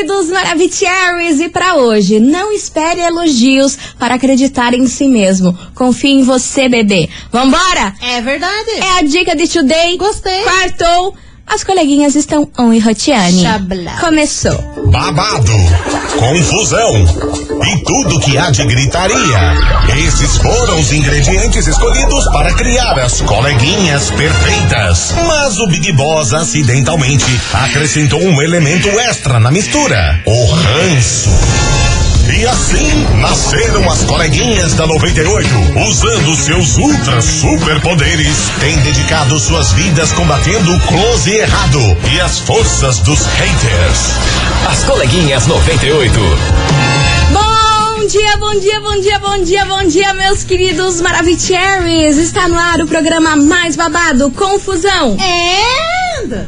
queridos Maravicheries, e para hoje, não espere elogios para acreditar em si mesmo. Confie em você, bebê. Vambora? É verdade. É a dica de today. Gostei. Quartou. As coleguinhas estão on e Rotiane. Chablau. Começou. babado, confusão e tudo que há de gritaria. Esses foram os ingredientes escolhidos para criar as coleguinhas perfeitas. Mas o Big Boss acidentalmente acrescentou um elemento extra na mistura: o ranço. E assim nasceram as coleguinhas da 98, usando seus ultra superpoderes, têm dedicado suas vidas combatendo o close errado e as forças dos haters. As coleguinhas 98. Bom dia, bom dia, bom dia, bom dia, bom dia, meus queridos Maravicheries. Está no ar o programa mais babado, Confusão. É.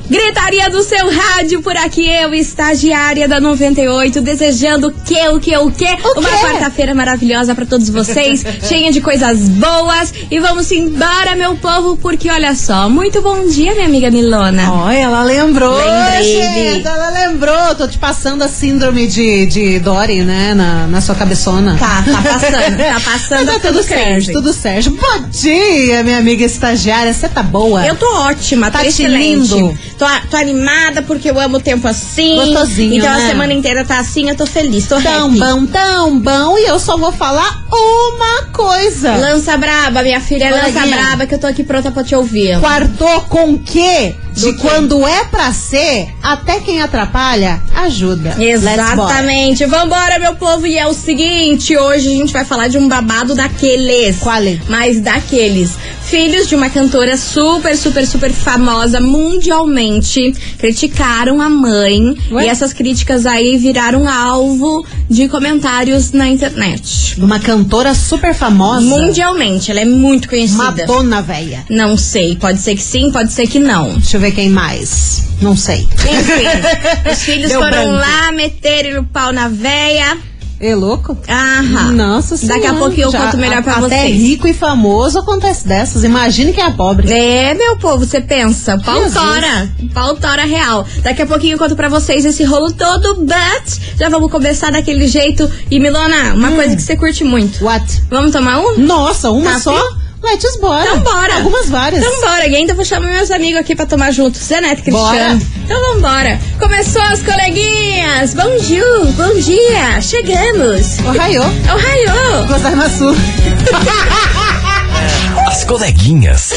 Gritaria do seu rádio por aqui, eu, estagiária da 98, desejando que, o que, o que? Uma quê? quarta-feira maravilhosa pra todos vocês, cheia de coisas boas. E vamos embora, meu povo, porque olha só, muito bom dia, minha amiga Milona. Olha, ela lembrou. Lembrei, gente, ela lembrou. Tô te passando a síndrome de, de Dory, né? Na, na sua cabeçona. Tá, tá passando, tá passando Tá tudo certo, tudo certo. Bom dia, minha amiga estagiária. Você tá boa? Eu tô ótima, Tá te excelente. lindo. Tô, tô animada porque eu amo o tempo assim. Gostosinho, Então né? a semana inteira tá assim, eu tô feliz, tô Tão happy. bom, tão bom. E eu só vou falar uma coisa. Lança braba, minha filha, lança Coleguinha. braba que eu tô aqui pronta pra te ouvir. Quartou com quê? De quando é pra ser, até quem atrapalha, ajuda. Exatamente. Vambora, meu povo. E é o seguinte, hoje a gente vai falar de um babado daqueles. Qual é? Mas daqueles. Filhos de uma cantora super, super, super famosa mundialmente criticaram a mãe. Ué? E essas críticas aí viraram alvo de comentários na internet. Uma cantora super famosa. Mundialmente, ela é muito conhecida. Madonna, véia. Não sei, pode ser que sim, pode ser que não. Deixa eu ver quem mais. Não sei. Enfim, os filhos Deu foram branco. lá meterem o pau na véia. É louco? Aham. Nossa senhora. Daqui a pouquinho eu Já conto melhor pra a- Até vocês. rico e famoso acontece dessas. Imagine quem é pobre. É, meu povo, você pensa. Pau Jesus. tora. Pau tora real. Daqui a pouquinho eu conto pra vocês esse rolo todo, but já vamos começar daquele jeito. E Milona, uma coisa que você curte muito. What? Vamos tomar um? Nossa, uma Tá só? Let's bora. Então bora. Algumas várias. Então bora, e ainda vou chamar meus amigos aqui pra tomar junto. Zé Neto e Cristiano. Bora. Então vambora. Começou as coleguinhas. Bom dia, bom dia. Chegamos. Ohio. Ohio. Gozaimasu. As coleguinhas.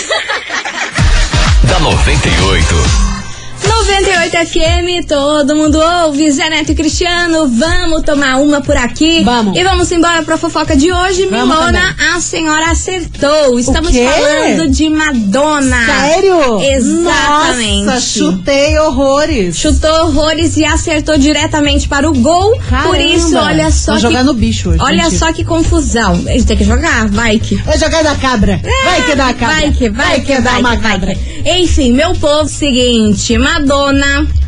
da 98. 98 FM, todo mundo ouve. Zé Neto e Cristiano, vamos tomar uma por aqui. Vamos. E vamos embora pra fofoca de hoje. Vamos Milona, a senhora acertou. Estamos falando de Madonna. Sério? Exatamente. Nossa, chutei horrores. Chutou horrores e acertou diretamente para o gol. Caramba. Por isso, olha só Vou que. jogar no bicho hoje. Olha mentira. só que confusão. Ele tem que jogar, vai que. Vai jogar da cabra. vai que dá cabra. Vai que, vai, que, dá vai, uma que, vai cabra. que. Enfim, meu povo, seguinte, Madonna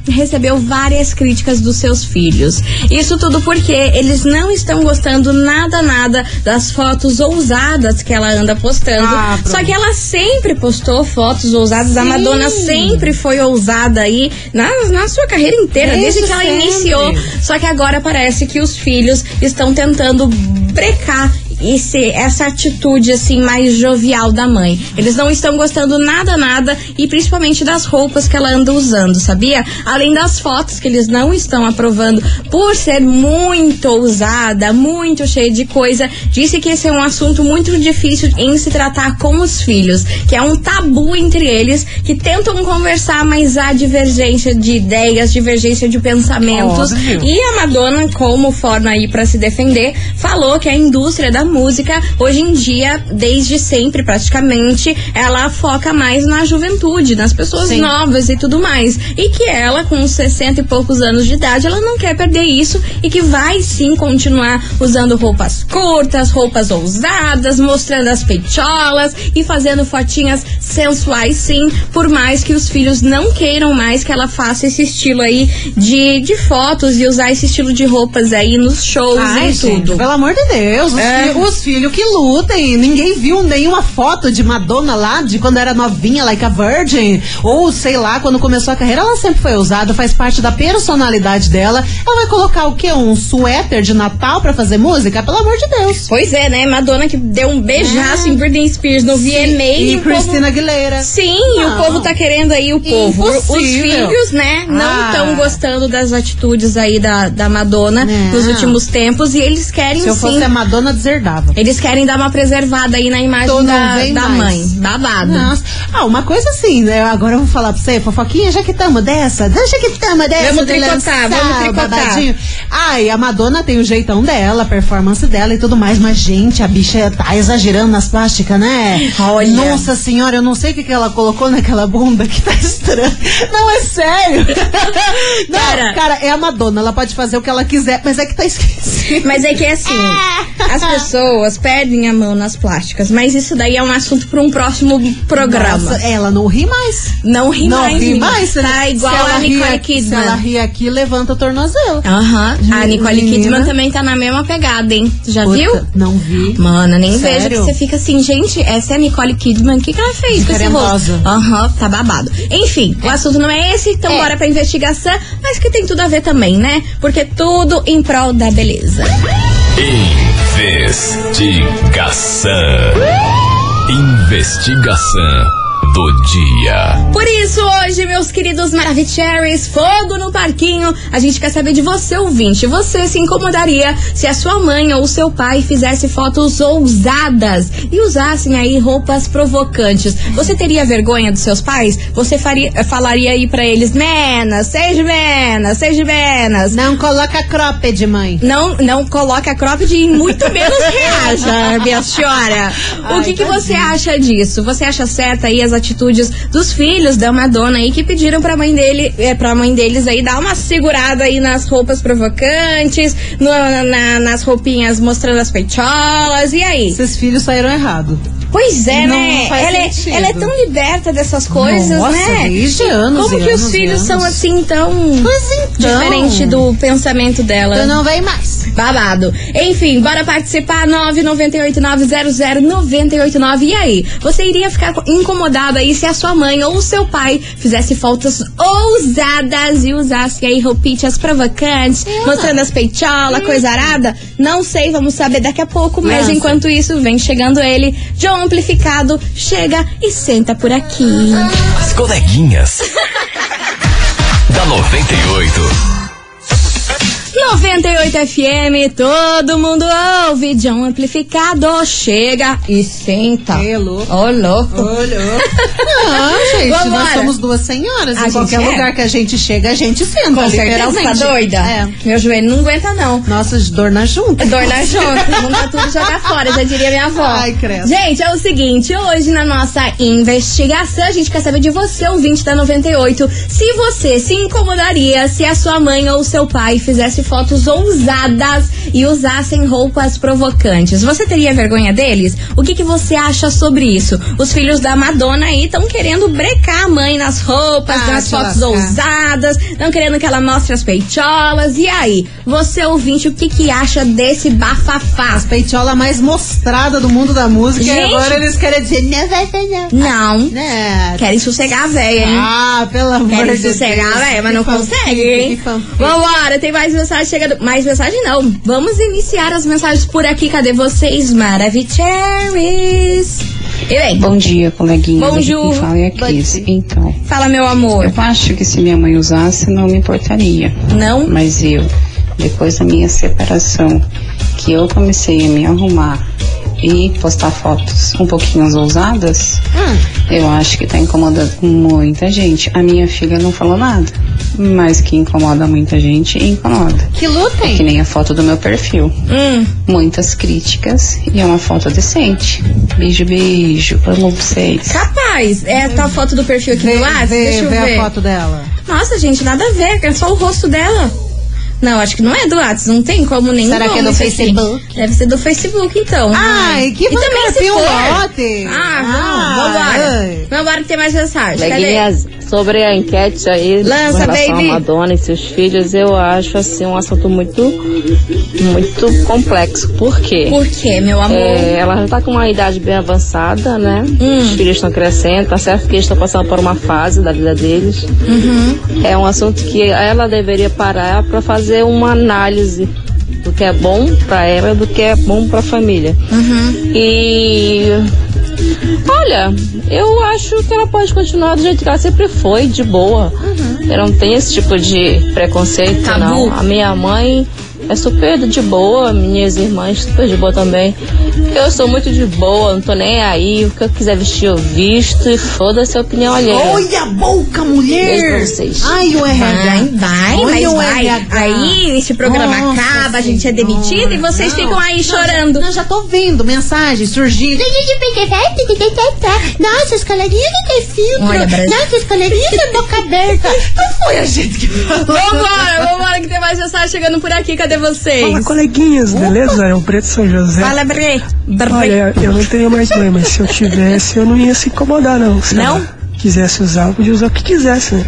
recebeu várias críticas dos seus filhos. Isso tudo porque eles não estão gostando nada, nada das fotos ousadas que ela anda postando. Ah. Só que ela sempre postou fotos ousadas. A Sim. Madonna sempre foi ousada aí na, na sua carreira inteira, desde, Desde que ela sempre. iniciou. Só que agora parece que os filhos estão tentando brecar esse, essa atitude assim mais jovial da mãe. Eles não estão gostando nada, nada e principalmente das roupas que ela anda usando, sabia? Além das fotos que eles não estão aprovando por ser muito ousada, muito cheia de coisa. Disse que esse é um assunto muito difícil em se tratar com os filhos, que é um tabu entre eles, que tentam conversar, mas há divergência de ideias, divergência de pensamentos. Óbvio. E a Madonna, como forma aí pra se defender, falou que a indústria da música, hoje em dia, desde sempre praticamente, ela foca mais na juventude, nas pessoas Sim. novas e tudo mais. E que ela, com 60 e poucos anos de idade, ela não quer perder isso e que vai sim continuar usando roupas curtas, roupas ousadas, mostrando as peitolas e fazendo fotinhas sensuais, sim, por mais que os filhos não queiram mais que ela faça esse estilo aí de, de fotos e usar esse estilo de roupas aí nos shows Ai, e gente, tudo. pelo amor de Deus, os, Aham. Os filhos que lutem. Ninguém viu nenhuma foto de Madonna lá, de quando era novinha, like a virgin. Ou, sei lá, quando começou a carreira, ela sempre foi usada, faz parte da personalidade dela. Ela vai colocar o quê? Um suéter de Natal pra fazer música? Pelo amor de Deus. Pois é, né? Madonna que deu um beijaço É. em Britney Spears no VMA. E, povo- Cristina Aguilera. Sim, e o Não. povo tá querendo aí o povo. Os Impossível. filhos, né, não Ah. estão gostando das atitudes aí da, da Madonna Não. nos últimos tempos e eles querem Se eu sim. fosse a Madonna, deserdava. Eles querem dar uma preservada aí na imagem da, da mãe. Babado. Nossa. Ah, uma coisa assim, né? Agora eu vou falar pra você, fofoquinha, já que tamo dessa, já que tamo dessa. Vamos de tricotar, vamos tricotar. babadinho. Ai, a Madonna tem o jeitão dela, a performance dela e tudo mais, mas, gente, a bicha tá exagerando nas plásticas, né? Olha. Nossa senhora, eu não sei o que, que ela colocou naquela bunda que tá estranho. Não, é sério. Não, Cara. cara, é a Madonna, ela pode fazer o que ela quiser, mas é que tá esquisito. Mas é que é assim, as pessoas perdem a mão nas plásticas, mas isso daí é um assunto para um próximo programa. Nossa, ela não ri mais. Não ri não mais. ri menina. mais. se- Tá igual a Nicole aqui- Se Kidman. ela rir aqui, levanta o tornozelo. Aham. A Nicole Menina. Kidman também tá na mesma pegada, hein? Já Puta, viu? Não vi. Mano, nem Sério? vejo que você fica assim, gente, essa é a Nicole Kidman, o que, que ela fez com esse rosto? Aham, tá babado. Enfim, o assunto não é esse, então É. bora pra investigação, mas que tem tudo a ver também, né? Porque tudo em prol da beleza. Investigação. Investigação do dia. Por isso, hoje, meus queridos Maravicheries, fogo no parquinho, a gente quer saber de você, ouvinte. Você se incomodaria se a sua mãe ou seu pai fizesse fotos ousadas e usassem aí roupas provocantes? Você teria vergonha dos seus pais? Você faria, falaria aí pra eles, menas, seja menas, seja menas. Não coloca cropped, mãe. Não, não coloque a cropped e muito menos reaja, minha senhora. O Ai, que, que você acha disso? Você acha certa aí as atitudes dos filhos da Madonna aí que pediram pra mãe dele, é, pra mãe deles aí dar uma segurada aí nas roupas provocantes, no- na- nas roupinhas mostrando as peitolas, e aí? Esses filhos saíram errado. Pois é, Não né? faz Ela é, ela é tão liberta dessas coisas, Nossa, né? desde anos Como que os anos e filhos são assim tão então. diferente do pensamento dela? Tu não vem mais. Babado. Enfim, bora participar. 998900989. E aí? Você iria ficar incomodado aí se a sua mãe ou o seu pai fizesse fotos ousadas e usasse aí roupinhas provocantes, mostrando as peitolas, coisa arada? Não sei, vamos saber daqui a pouco. Mas Nossa. enquanto isso, vem chegando ele, John Amplificado, chega e senta por aqui. As coleguinhas. da 98. 98 FM, todo mundo ouve. John Amplificado, chega e senta. Que louco. Ô, louco. Não, gente, nós Vambora. somos duas senhoras. A em qualquer é. lugar que a gente chega, a gente senta. Com certeza, tá doida? É. Meu joelho não aguenta, não. Nossa, de dor na junta. Dor na junta, junta tudo e joga fora, já diria minha avó. Ai, credo. Gente, é o seguinte, hoje na nossa investigação, a gente quer saber de você, ouvinte da 98, se você se incomodaria se a sua mãe ou seu pai fizesse fotos ousadas e usassem roupas provocantes. Você teria vergonha deles? O que, que você acha sobre isso? Os filhos da Madonna aí estão querendo brecar a mãe nas roupas, Ah, nas fotos lascar. ousadas, estão querendo que ela mostre as peitolas. E aí, você ouvinte, o que, que acha desse bafafá? As peitiola mais mostrada do mundo da música. Gente. E agora eles querem dizer, não vai ser não. Não. Né? Querem sossegar a véia, hein? Ah, pelo amor Querem de Deus. sossegar a véia, mas não consegue, hein? Vambora, tem mais mensagem chegando. Mais mensagem não. Vamos iniciar as mensagens por aqui. Cadê vocês, Maravicheries? E bem, Bom dia, coleguinhas. Bonjour. Aqui quem fala é a Cris. Então, fala meu amor. eu acho que se minha mãe usasse, não me importaria. Não? Mas eu, depois da minha separação, que eu comecei a me arrumar e postar fotos um pouquinho ousadas, Hum. eu acho que tá incomodando muita gente. A minha filha não falou nada, mas que incomoda muita gente, incomoda. Que É que lutem. nem a foto do meu perfil. Hum. Muitas críticas e é uma foto decente. Beijo, beijo. Amo vocês. Capaz. É a foto do perfil aqui Vê, do lado? vê, Deixa eu vê ver. a foto dela. Nossa, gente, nada a ver. É só o rosto dela. Não, acho que não é do WhatsApp, não tem como nem Será que é do aqui. Facebook? Deve ser do Facebook, então. Ai, que E também se for. pilote. Ah, Ah, vambora. ai. Vambora que tem mais mensagem. Cadê? Sobre a enquete aí Lança, com relação baby. a Madonna e seus filhos, eu acho assim um assunto muito, muito complexo. Por quê? Por quê, meu amor? É, ela já tá com uma idade bem avançada, né? Hum. Os filhos estão crescendo, tá certo que eles estão passando por uma fase da vida deles. Uhum. É um assunto que ela deveria parar para fazer uma análise do que é bom para ela e do que é bom para a família. Uhum. E olha, eu acho que ela pode continuar do jeito que ela sempre foi, de boa. Eu não tenho esse tipo de preconceito, Tabu. não. A minha mãe é super de boa, minhas irmãs super de boa também. Eu sou muito de boa, não tô nem aí. O que eu quiser vestir, eu visto. E foda-se a opinião alheia. Olha a boca, mulher! Beijo pra vocês. Ai, o RH. Vai, vai, Olha mas o vai. RH. Aí esse programa Nossa acaba, a gente é demitido e vocês Não. ficam aí Não, chorando. Não, já tô vendo mensagem surgindo. Nossa, as coleguinhas não tem filtro. Olha. Nossa, as coleguinhas têm boca aberta. Não foi a gente que falou. Vambora, vambora que tem mais mensagem chegando por aqui. Cadê vocês? Fala, coleguinhas, beleza? É o Preto São José. Fala, Bre. Olha, eu não tenho mais mãe, mas se eu tivesse, eu não ia se incomodar, não. Se Não? quisesse usar, podia usar o que quisesse, né?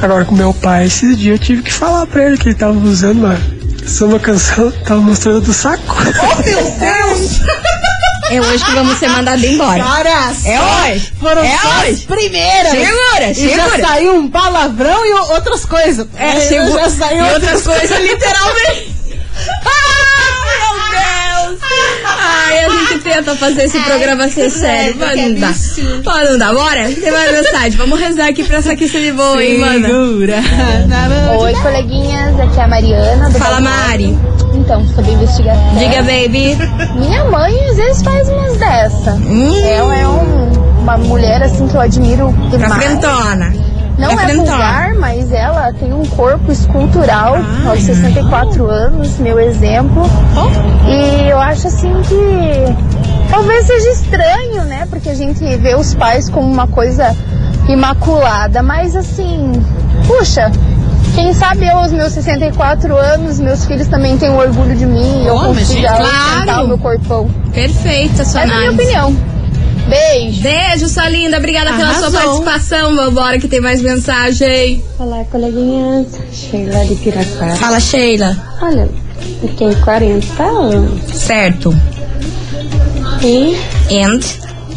Agora, com meu pai, esses dias eu tive que falar pra ele que ele tava usando uma, só uma canção, tava mostrando do saco. Oh, meu Deus! É hoje que vamos ser mandados embora. Cara, É hoje. Foram É só hoje. as primeiras. Segura, E segura. já saiu um palavrão e outras coisas. É, segura. já saiu E outras coisas, literalmente. Ai, meu Deus! Ai, a gente tenta fazer esse programa ser sério, mas não dá. Mas não dá, bora? Tem mais mensagem. Vamos rezar aqui pra essa ser de boa, hein, mano? Segura. Oi, coleguinhas, aqui é a Mariana. Do Fala. Mari. Então, sobre investigação. Diga, baby. Minha mãe às vezes faz umas dessa. Ela é um- uma mulher assim que eu admiro Pra demais. frentona. Não pra é frentona. vulgar, mas ela tem um corpo escultural aos 64 anos, meu exemplo. E eu acho assim que talvez seja estranho, né? Porque a gente vê os pais como uma coisa imaculada, mas assim, puxa, quem sabe eu aos meus 64 anos, meus filhos também têm orgulho de mim, eu Oh, mas consiga claro. o meu corpão. Perfeita sua Essa é a minha opinião. Beijo. Beijo, sua linda. Obrigada pela sua Arrasou. participação. Vambora que tem mais mensagem. Olá, coleguinhas. Sheila de Piraquara. Fala, Sheila. Olha, eu tenho 40 anos. Certo. E, And?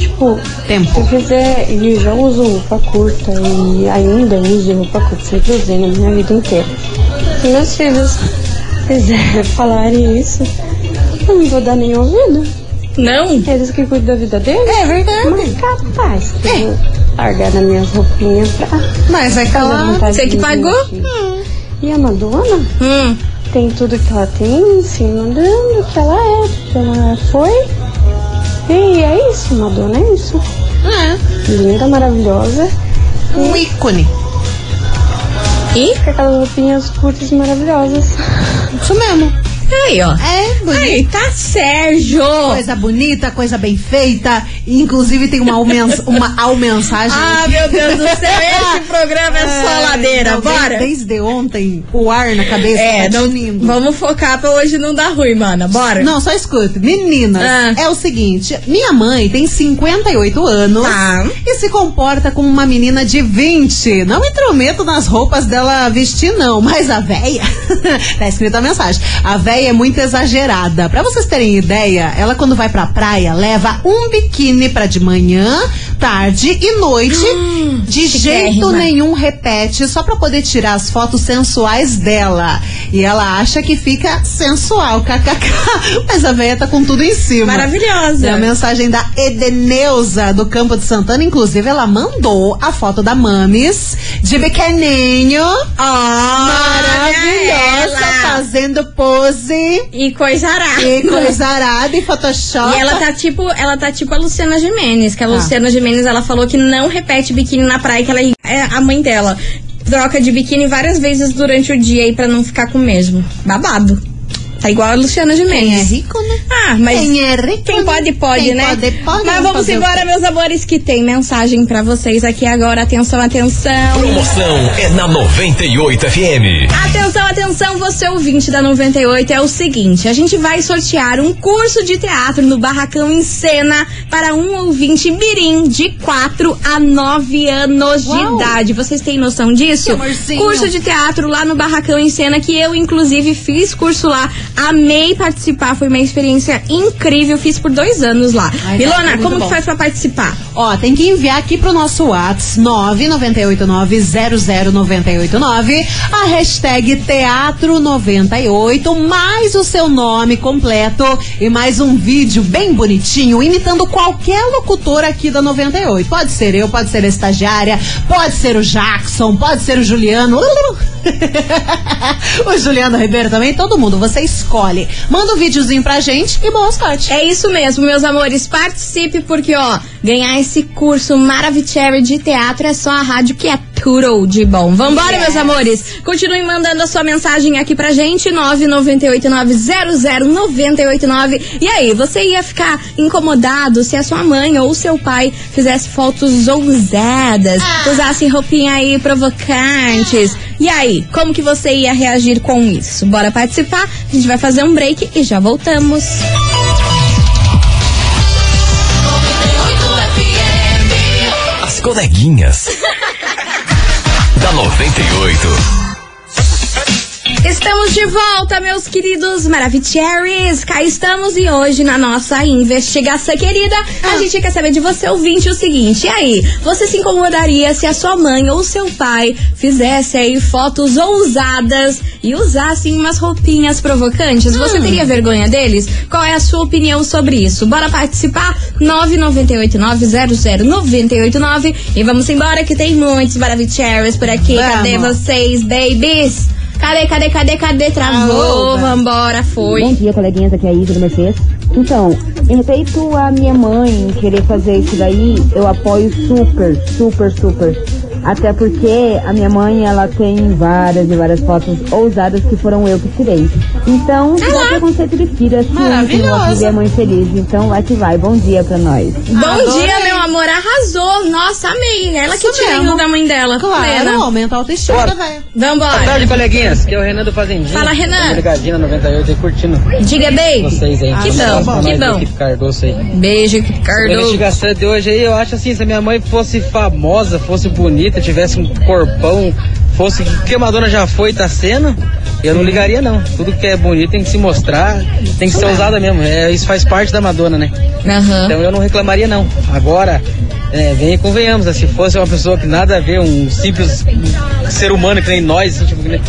Tipo, Tempo. se eu quiser, e já uso roupa curta e ainda uso roupa curta, sempre usei na minha vida inteira. Se meus filhos quiserem falarem isso, eu não vou dar nem ouvido. Não? Eles que cuidam da vida deles. É verdade. Mas capaz que eu vou largar nas minhas roupinhas pra Mas é claro. vontade Você que pagou? vestir. E a Madonna Hum. tem tudo que ela tem em cima do que ela é, que ela foi. E é isso, Madonna é isso. É. Linda, maravilhosa. Um ícone. E? Com aquelas roupinhas curtas maravilhosas. Isso mesmo. Aí, ó. É, bonito. Aí, tá Sérgio. Coisa bonita, coisa bem feita. Inclusive tem uma, almens uma almensagem. Ah, meu Deus do céu, esse programa é só ladeira. não, Bora. Desde, desde ontem, o ar na cabeça É, tá não, tinindo. vamos focar pra hoje não dar ruim, mana. Bora. Não, só escuta. Meninas, Ah. é o seguinte: minha mãe tem 58 anos Tá. e se comporta como uma menina de 20. Não me intrometo nas roupas dela vestir, não, mas a véia. tá escrita a mensagem. A véia é muito exagerada. Pra vocês terem ideia, ela quando vai pra praia leva um biquíni pra de manhã, tarde e noite. de jeito nenhum repete, só pra poder tirar as fotos sensuais dela. E ela acha que fica sensual, kkk. Mas a véia tá com tudo em cima. Maravilhosa. E a mensagem da Edeneuza do Campo de Santana, inclusive, ela mandou a foto da Mamis de biquininho. maravilhosa, ela. fazendo pose E coisa arada. e coisa arada e Photoshop. E ela tá tipo, ela tá tipo a Luciana Gimenez, que a Ah. Luciana Gimenez ela falou que não repete biquíni na praia, que ela é a mãe dela. Troca de biquíni várias vezes durante o dia aí pra não ficar com o mesmo. Babado. Tá igual a Luciana Quem é rico, né? Ah, mas Quem é rico, quem né? pode, pode, Quem né? pode, pode, Mas vamos embora, meus amores, que tem mensagem pra vocês aqui agora. Atenção, atenção. Promoção é na 98 FM. Atenção, atenção, você ouvinte da 98, é o seguinte, a gente vai sortear um curso de teatro no Barracão em Cena para um ouvinte mirim de 4 a 9 anos Uau. de idade. Vocês têm noção disso? Curso de teatro lá no Barracão em Cena, que eu inclusive fiz curso lá, amei participar, foi uma experiência incrível, fiz por dois anos lá. Ai, Milona, tá, muito como bom. que faz pra participar? Ó, tem que enviar aqui pro nosso Whats 998900989 a hashtag Teatro98 mais o seu nome completo e mais um vídeo bem bonitinho imitando qualquer locutor aqui da 98. Pode ser eu, pode ser a estagiária, pode ser o Jackson, pode ser o Juliano. o Juliano Ribeiro também, todo mundo, você escolhe. Manda um videozinho pra gente e boa sorte. É isso mesmo, meus amores. Participe, porque, ó, ganhar esse curso Maravicherry de teatro é só a rádio que é tudo de bom. Vambora, Yes. meus amores. Continue mandando a sua mensagem aqui pra gente, 998900989. E aí, você ia ficar incomodado se a sua mãe ou seu pai fizesse fotos ousadas, usasse roupinha aí provocantes. E aí, como que você ia reagir com isso? Bora participar? A gente vai fazer um break e já voltamos. As coleguinhas. Da 98. Estamos de volta, meus queridos Maravicheries. Cá estamos e hoje na nossa investigação querida, a gente quer saber de você, ouvinte, o seguinte. E aí, você se incomodaria se a sua mãe ou seu pai fizesse aí fotos ousadas e usassem umas roupinhas provocantes? Você teria vergonha deles? Qual é a sua opinião sobre isso? Bora participar? 998900989 e vamos embora que tem muitos Maravicheries por aqui. Cadê Vamos. vocês, babies? Cadê, cadê, cadê, cadê? Travou, vambora, foi. Bom dia, coleguinhas. Aqui é a Isa do Mercedes. Então, em respeito à minha mãe querer fazer isso daí, eu apoio super, super, super. Até porque a minha mãe, ela tem várias e várias fotos ousadas que foram eu que tirei. Então, se dá preconceito de filho, assim, Maravilhoso. que gosta de ver a mãe feliz. Então, vai que vai. Bom dia pra nós. Bom Adorei. dia, meu amor, arrasou. Nossa, amei. Ela que Isso o da mãe dela. Claro, Plena. aumenta a autoestima da velha. Boa Vambora. tarde, coleguinhas. Que é o Renan do Fazendinha. Fala, Renan. Na 98 aí, curtindo Diga, baby. vocês aí. Que Um abraço bom, que bom. equipe Cardoso aí. Beijo, A Cardo. investigação de hoje aí, eu acho assim, se a minha mãe fosse famosa, fosse bonita, tivesse um corpão, fosse que a Madonna já foi e tá sendo, eu não ligaria não. Tudo que é bonito tem que se mostrar, tem que ser usada mesmo. É, isso faz parte da Madonna, né? Aham. Então eu não reclamaria não. Agora, é, vem e convenhamos, né? se fosse uma pessoa que nada a ver, um simples ser humano que nem nós, assim, tipo, né?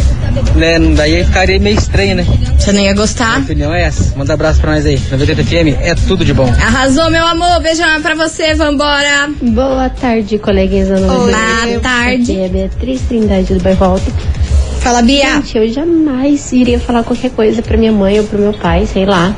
daí ficaria meio estranho, né? Você não ia A gostar? opinião é essa. Manda abraço pra nós aí. 98 FM é tudo de bom. Arrasou, meu amor. Beijão pra você, vambora. Boa tarde, 98. Boa tarde. Aqui é a Beatriz Trindade do Bairro Alto. Fala, Bia. Gente, eu jamais iria falar qualquer coisa pra minha mãe ou pro meu pai, sei lá.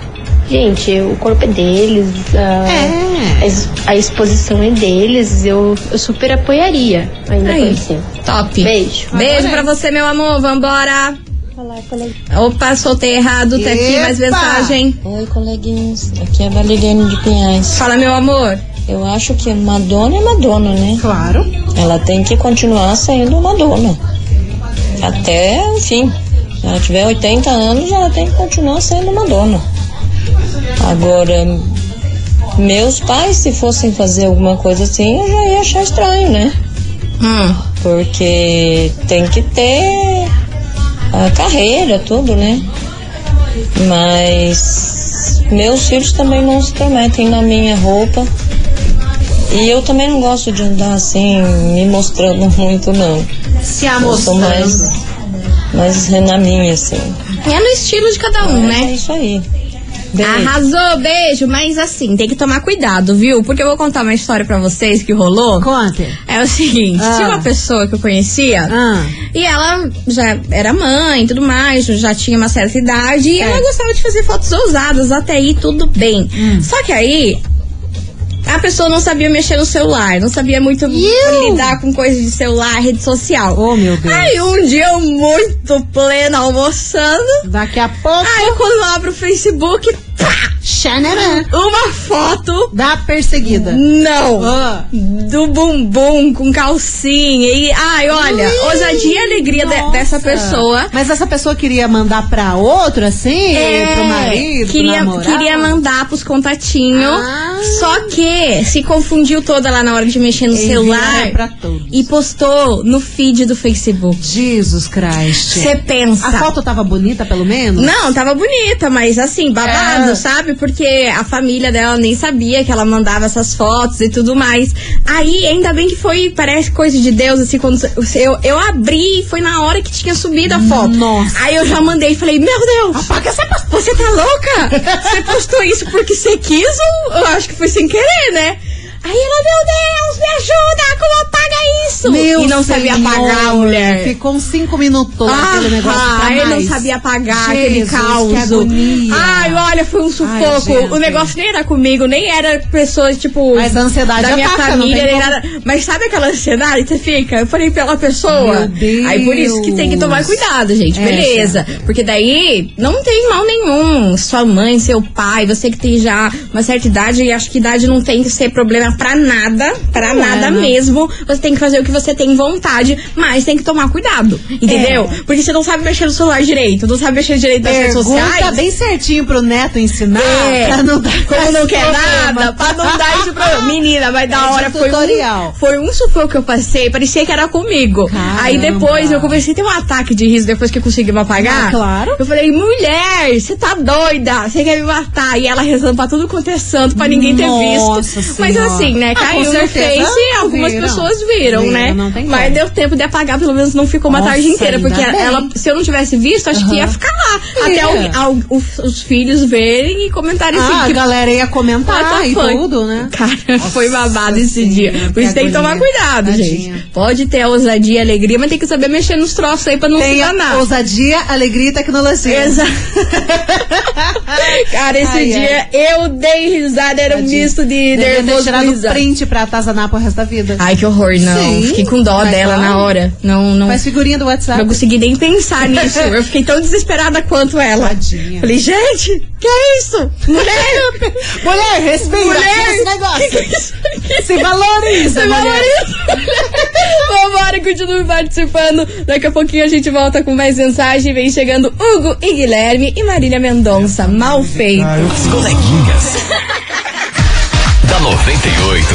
Gente, o corpo é deles, a, É. a a exposição é deles, eu, eu super apoiaria, ainda Aí. cima. Top. Beijo. Beijo pra você, meu amor. Vambora. Olá, colega. Opa, soltei errado. Tá aqui mais Epa. mensagem. Oi, coleguinhas. Aqui é a Valeriane de Pinhais. Fala, meu amor. Eu acho que Madonna é Madonna, né? Claro. Ela tem que continuar sendo Madonna. Até, enfim, se ela tiver 80 anos, ela tem que continuar sendo Madonna. Agora, meus pais, se fossem fazer alguma coisa assim, eu já ia achar estranho, né? Hum. Porque tem que ter a carreira, tudo, né? Mas meus filhos também não se intrometem na minha roupa. E eu também não gosto de andar assim, me mostrando muito, não. Se Eu sou mais, amostrando. mais na minha, assim. É no estilo de cada um, É né? isso aí. Beijo. Arrasou, beijo. Mas assim, tem que tomar cuidado, viu? Porque eu vou contar uma história pra vocês que rolou. Conte. É o seguinte, Ah. tinha uma pessoa que eu conhecia Ah. e ela já era mãe e tudo mais, já tinha uma certa idade e ela gostava de fazer fotos ousadas, até aí tudo bem. Só que aí A pessoa não sabia mexer no celular, não sabia muito lidar com coisas de celular, rede social. Oh, meu Deus. Aí um dia eu muito plena almoçando. Daqui a pouco. Aí quando eu abro o Facebook! Xanarã. Uma foto. Da perseguida. Não. Ah. Do bumbum com calcinha. E, ai, olha, Ui, ousadia e alegria de- dessa pessoa. Mas essa pessoa queria mandar pra outro, assim? pro marido, É, queria, pro namorado? queria mandar pros contatinhos. Ah. Só que se confundiu toda lá na hora de mexer no celular todos. e postou no feed do Facebook. Jesus Christ. Você pensa. A foto tava bonita, pelo menos? Não, tava bonita, mas assim, babado, É. sabe? Porque a família dela nem sabia que ela mandava essas fotos e tudo mais. Aí, ainda bem que foi, parece coisa de Deus, assim, quando eu, eu abri e foi na hora que tinha subido a foto. Nossa. Aí eu já mandei e falei, meu Deus, apaga essa Você tá louca? Você postou isso porque você quis ou eu acho que foi sem querer, né? Aí ela, meu Deus, me ajuda, como apaga isso? Meu e não sabia Senhor, apagar, mulher. Ficou uns cinco minutos aquele negócio Ah, ele não sabia apagar Jesus, aquele que caos. agonia. Ai, olha, foi um sufoco. gente. o negócio nem era comigo, nem era pessoas, tipo. Mas a ansiedade da minha ataca, não família, nem como. nada. Mas sabe aquela ansiedade que você fica? Eu falei pela pessoa. Meu Deus. Aí por isso que tem que tomar cuidado, gente. É, Beleza. Porque daí não tem mal nenhum. Sua mãe, seu pai, você que tem já uma certa idade, e acho que idade não tem que ser problema pra nada. Pra Não é, nada né? mesmo. Você tem que fazer o que você tem vontade, mas tem que tomar cuidado. Entendeu? É. Porque você não sabe mexer no celular direito, não sabe mexer direito nas redes sociais. bem certinho pro neto ensinar. É, pra não dar como não quer problema. nada, pra não dar esse problema. Menina, mas da É hora foi tutorial. um, foi um sufoco que eu passei, parecia que era comigo. Caramba. Aí depois eu comecei a ter um ataque de riso depois que eu consegui me apagar. Ah, claro. Eu falei, mulher, você tá doida, você quer me matar. E ela rezando pra tudo é santo, pra ninguém ter Nossa visto. Mas Senhora. Assim, né, Ah, caiu com no Face e algumas viram. pessoas viram, Viram, né? Mas deu tempo de apagar, pelo menos não ficou uma Nossa, tarde inteira. Porque bem. ela, se eu não tivesse visto, acho que ia ficar lá. Ia. Até al- al- os, os filhos verem e comentarem assim. Ah, a que galera ia comentar e fuck? tudo, né? Cara, foi babado esse Senhora, dia. Por que isso tem que tomar cuidado, Tadinha. gente. Pode ter a ousadia e alegria, mas tem que saber mexer nos troços aí pra não se Tem danar. a ousadia, alegria e tecnologia. Exato. Cara, esse Ai, dia eu dei risada, era um Tadinha. misto de Devia nervoso tirado risada. print pra atazanar pro resto da vida. Ai, que horror, não. Sim, Fiquei com dó mas dela claro. na hora. Não, não. Faz figurinha do WhatsApp. Não consegui nem pensar nisso. Eu fiquei tão desesperada quanto ela. Tadinha. Falei, gente, que é isso? Mulher! Mulher, respira. Mulher! esse negócio. Que que é isso? Se valoriza, mulher. valoriza. Vambora, continue participando. Daqui a pouquinho a gente volta com mais mensagem. Vem chegando Hugo e Guilherme e Marília Mendonça. Mal feito. As coleguinhas. Da 98.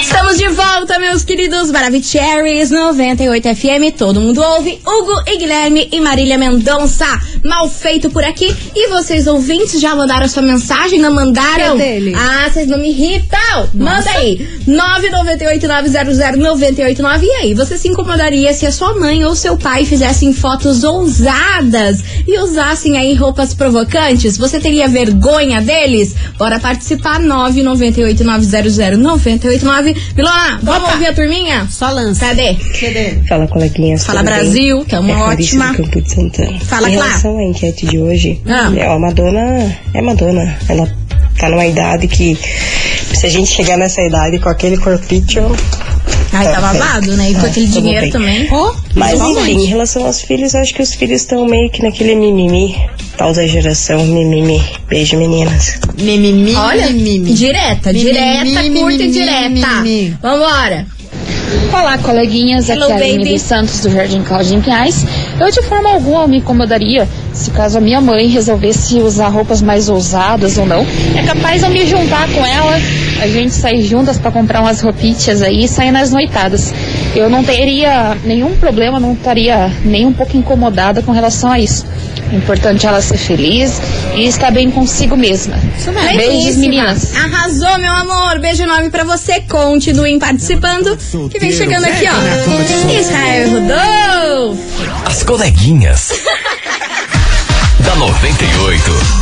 Estamos de volta, meus queridos Maravicheries 98 FM. Todo mundo ouve. Hugo e Guilherme e Marília Mendonça. Mal feito por aqui. E vocês, ouvintes, já mandaram sua mensagem? Não mandaram? Cadê ele? Ah, vocês não me irritam. Manda aí. 998-900-989. E aí, você se incomodaria se a sua mãe ou seu pai fizessem fotos ousadas e usassem aí roupas provocantes? Você teria vergonha deles? Bora participar. 998-900-989. Milona, vamos Opa. ouvir a turminha? Só lança. Cadê? Cadê? Fala, coleguinhas. Fala, tudo bem? Brasil, que é uma é ótima. Fala, Clara. Relação à enquete de hoje, Ah. é, a Madonna é Madonna. Ela tá numa idade que, se a gente chegar nessa idade com aquele corpinho... Ai, tá babado, né? E com Ah, aquele tamo dinheiro bem. também. Ó, Mas enfim, em relação aos filhos, acho que os filhos estão meio que naquele mimimi, tal da geração mimimi. Beijo, meninas. Mimimi, Olha, mimimi. direta, Mimimi, direta, curta e mimimi, direta. mimimi. Vambora. Olá, coleguinhas. Aqui Hello, é a Aline dos Santos do Jardim Cláudio em Pinhais. Eu, de forma alguma, me incomodaria se caso a minha mãe resolvesse usar roupas mais ousadas ou não. É capaz de eu me juntar com ela, a gente sair juntas para comprar umas roupitas aí e sair nas noitadas. Eu não teria nenhum problema, não estaria nem um pouco incomodada com relação a isso. O importante é ela ser feliz e estar bem consigo mesma. Beijos, meninas. Arrasou, meu amor. Beijo enorme pra você. Continuem participando. Que vem chegando aqui, ó. Israel Rodolfo. As coleguinhas. da 98.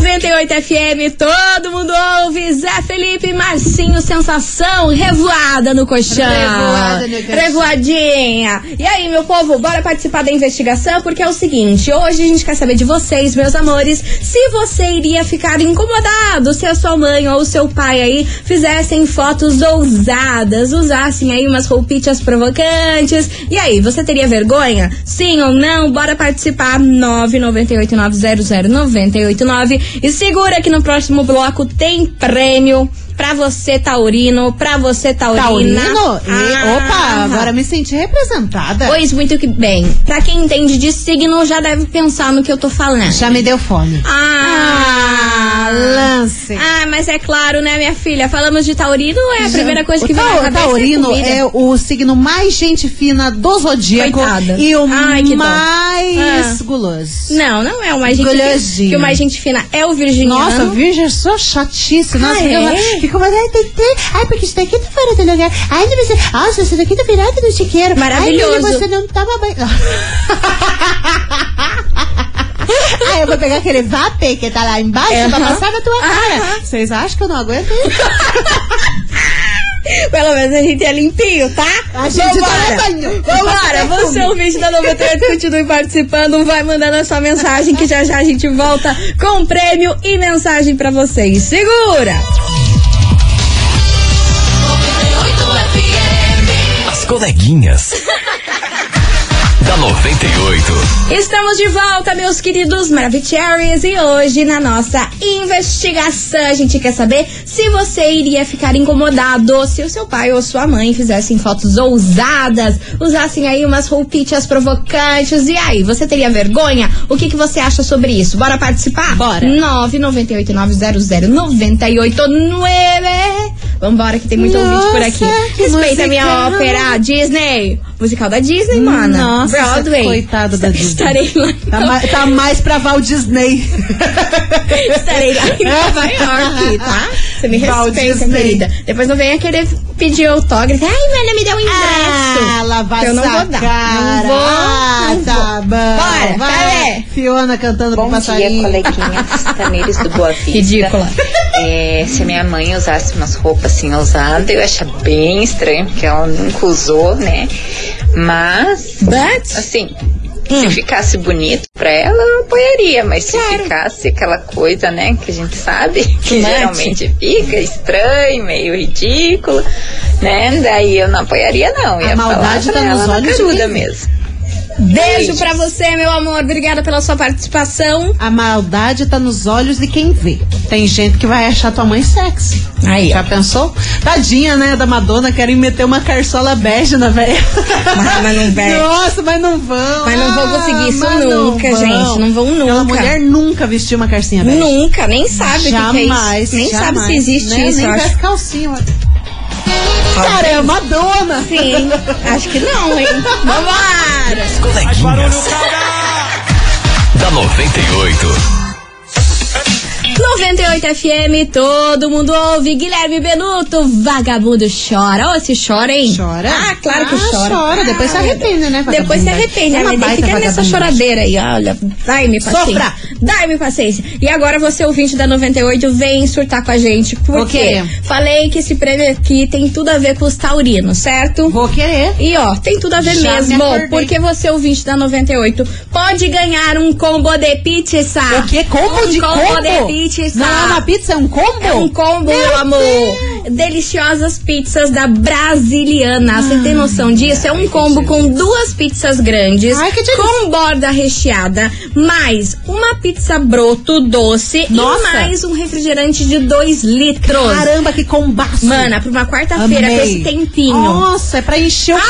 98 FM, todo mundo ouve. Zé Felipe, Marcinho, sensação, revoada no colchão. Revoada no colchão. Revoadinha. E aí, meu povo, bora participar da investigação, porque é o seguinte, hoje a gente quer saber de vocês, meus amores, se você iria ficar incomodado se a sua mãe ou o seu pai aí fizessem fotos ousadas, usassem aí umas roupitas provocantes. E aí, você teria vergonha? Sim ou não? Bora participar. 998900989. E segura que no próximo bloco tem prêmio. Pra você, Taurino, pra você, Taurina. Taurino? Ah. opa, agora me senti representada. Pois muito que bem. Pra quem entende de signo, já deve pensar no que eu tô falando. Já me deu fome. Ah, lance. Ah, mas é claro, né, minha filha? Falamos de Taurino, é a primeira coisa que o vem na cabeça. Taurino comida. é o signo mais gente fina do zodíaco Coitada. e o Ai, mais Ah. guloso. Não, não é o mais gente fina. Que o mais gente fina é o virginiano. Nossa, virgem, eu sou chatíssima. Nossa, Ah, é? Fica, fica uma. Ai, tem- tem- ai, porque isso daqui tá fora do lugar. Ai, não você. Nossa, isso daqui tá virado no chiqueiro. Maravilhoso. Ai, menina, você não toma banho. Ai, eu vou pegar aquele vape que tá lá embaixo pra Aham. passar na tua cara. Vocês acham que eu não aguento? Pelo menos a gente é limpinho, tá? A gente Vambora. toma banho. Vambora, você ouvinte da 98, continue participando, vai mandando a sua mensagem que já já a gente volta com prêmio e mensagem pra vocês. Segura! Coleguinhas. da 98. Estamos de volta, meus queridos Maravicheries, e hoje na nossa investigação a gente quer saber se você iria ficar incomodado se o seu pai ou sua mãe fizessem fotos ousadas, usassem aí umas roupitas provocantes, e aí, você teria vergonha? O que, que você acha sobre isso? Bora participar? Bora. 998900989. Vambora que tem muito ouvinte por aqui. Nossa, Respeita a minha ópera Disney. Musical da Disney, mana. Nossa, Broadway. coitado da Disney. Estarei lá. Tá, ma- tá mais pra Walt Disney. Estarei lá em Nova York, tá? Você me Walt respeita, Disney. querida. Depois não venha querer pedir autógrafo. Ai, mana, me dá um ingresso. Ah, lá vai Eu não vou dar. cara. Não vou, Ah, não tá vou. bom. Bora, vai. Fiona cantando pro Bom dia, passarinho. coleguinhas Tamires do Boa Vista. Ridícula. É, se a minha mãe usasse umas roupas assim ousadas, eu ia achar bem estranho, porque ela nunca usou, né? Mas, But, assim, Hum. se ficasse bonito pra ela, eu apoiaria. Mas se ficasse aquela coisa, né, que a gente sabe que geralmente fica estranho, meio ridículo, né? Daí eu não apoiaria, não. Ia A maldade falar tá nos ela na olhos vê. mesmo. Beijo pra você, meu amor. Obrigada pela sua participação. A maldade tá nos olhos de quem vê. Tem gente que vai achar tua mãe sexy. Aí, Já pensou? Tadinha, né, da Madonna, querem meter uma carçola bege na velha. Mas- mas não vai. Nossa, mas não vão. Mas não vão Ah, conseguir isso mas nunca, vão. gente. Não vão Aquela nunca. mulher nunca vestiu uma carcinha bege. Nunca, nem sabe o que que é Jamais, isso. Nem sabe se existe nem, isso, nem eu acho. veste calcinha. olha. Cara, é Madonna. Sim, acho que não, hein? Vambora! As coleguinhas. da 98. 98 FM, todo mundo ouve. Guilherme Benuto, vagabundo chora. Ô, se chora, hein? Chora? Ah, claro que Ah, chora. chora. Depois se arrepende, né, Depois se arrepende, É né? Daí fica nessa choradeira aí. Olha, dai-me paciência. Sofra. Dai-me paciência. E agora você, ouvinte da 98, vem surtar com a gente. Por Vou quê? Falei que esse prêmio aqui tem tudo a ver com os taurinos, certo? Vou querer. E ó, tem tudo a ver Já me mesmo, acordei. porque você, ouvinte da 98, pode ganhar um combo de pizza. O quê? Combo um de combo? combo? de pizza. Não é uma pizza, é um combo? É um combo, meu amor. Deliciosas pizzas da Brasiliana. Você tem noção disso? É um combo com duas pizzas grandes, Ai, que com borda recheada, mais uma pizza broto doce Nossa. e mais um refrigerante de 2 litros. Caramba, que combaço. Mana, pra uma quarta-feira com esse tempinho. Nossa, é pra encher o,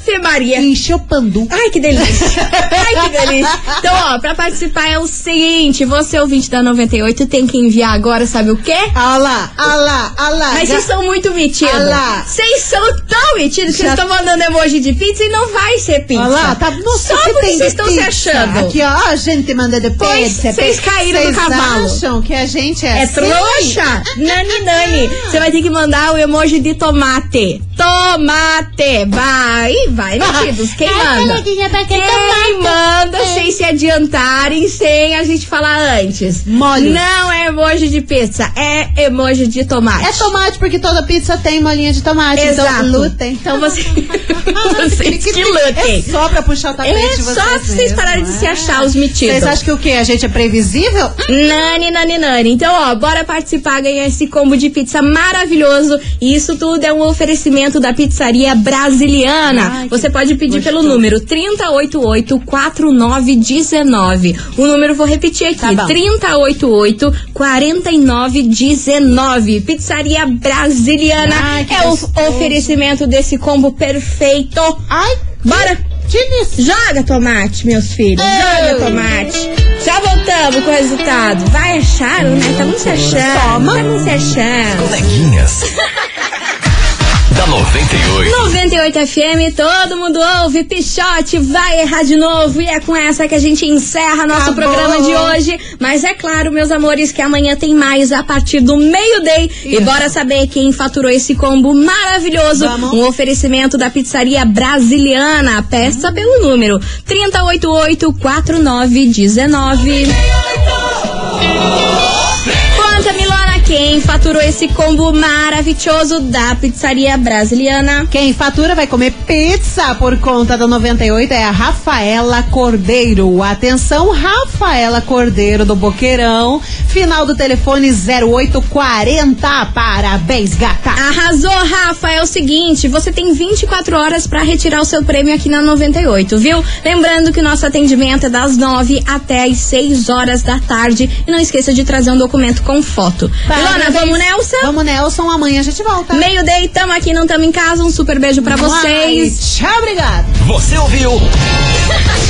Afe Maria. encher o pandu. Ai, que delícia. Ai, que delícia. Então, ó, pra participar é o seguinte: você, ouvinte da 98, tem que enviar agora, sabe o quê? Ah lá, ah lá, ah. Mas vocês são muito metidos. Ah lá. Vocês são tão metidos que vocês estão mandando emoji de pizza e não vai ser pizza. Ah lá, tá, nossa, Só que porque vocês estão se achando. Aqui, ó, a gente manda de Pois, pizza. vocês caíram no Vocês cavalo. acham que a gente é É assim? trouxa! Nani, nani. Você vai ter que mandar o emoji de tomate. Tomate! Vai! Vai, metidos. Quem Ai, manda? Quem tomate? manda sem se adiantarem, sem a gente falar antes. Molhos. Não é emoji de pizza, é emoji de tomate. É tomate, porque toda pizza tem molinha de tomate. Exato. Então, lutem. Então você, vocês que lutem. É só pra puxar o tapete É só vocês vocês pararem de se é. achar os metidos. Vocês acham que o quê? A gente é previsível? Nani, nani, nani. Então, ó, bora participar, ganhar esse combo de pizza maravilhoso. E isso tudo é um oferecimento da pizzaria brasiliana. Ai, Você pode pedir pelo número 3088-4919. O número vou repetir aqui: Tá bom. 3088-4919. Pizzaria brasiliana Ai, que é o gostoso. oferecimento desse combo perfeito. Ai, Bora! Joga tomate, meus filhos. Joga tomate. Já voltamos com o resultado. Vai achar, né? Estamos se achando. Toma. Estamos se achando. Coleguinhas. da 98. 98 FM, todo mundo ouve. Pichote vai errar de novo. E é com essa que a gente encerra nosso Acabou. programa de hoje. Mas é claro, meus amores, que amanhã tem mais a partir do meio-day. E bora saber quem faturou esse combo maravilhoso. Vamos. Um oferecimento da pizzaria brasiliana. Peça pelo número 3088-4919. Conta, Milona, quem faturou esse combo maravilhoso da pizzaria brasiliana? Quem fatura vai comer pizza por conta da 98 é a Rafaela Cordeiro. Atenção, Rafaela Cordeiro do Boqueirão. Final do telefone 0840. Parabéns, gata. Arrasou, Rafa. É o seguinte, você tem 24 horas pra retirar o seu prêmio aqui na 98, viu? Lembrando que o nosso atendimento é das 9 até as 6 horas da tarde. E não esqueça de trazer um documento com foto. Parabéns. vamos, Nelson? Vamos, Nelson. Amanhã a gente volta. Meio day, tamo aqui, não tamo em casa. Um super beijo pra vocês. Tchau, obrigado. Você ouviu?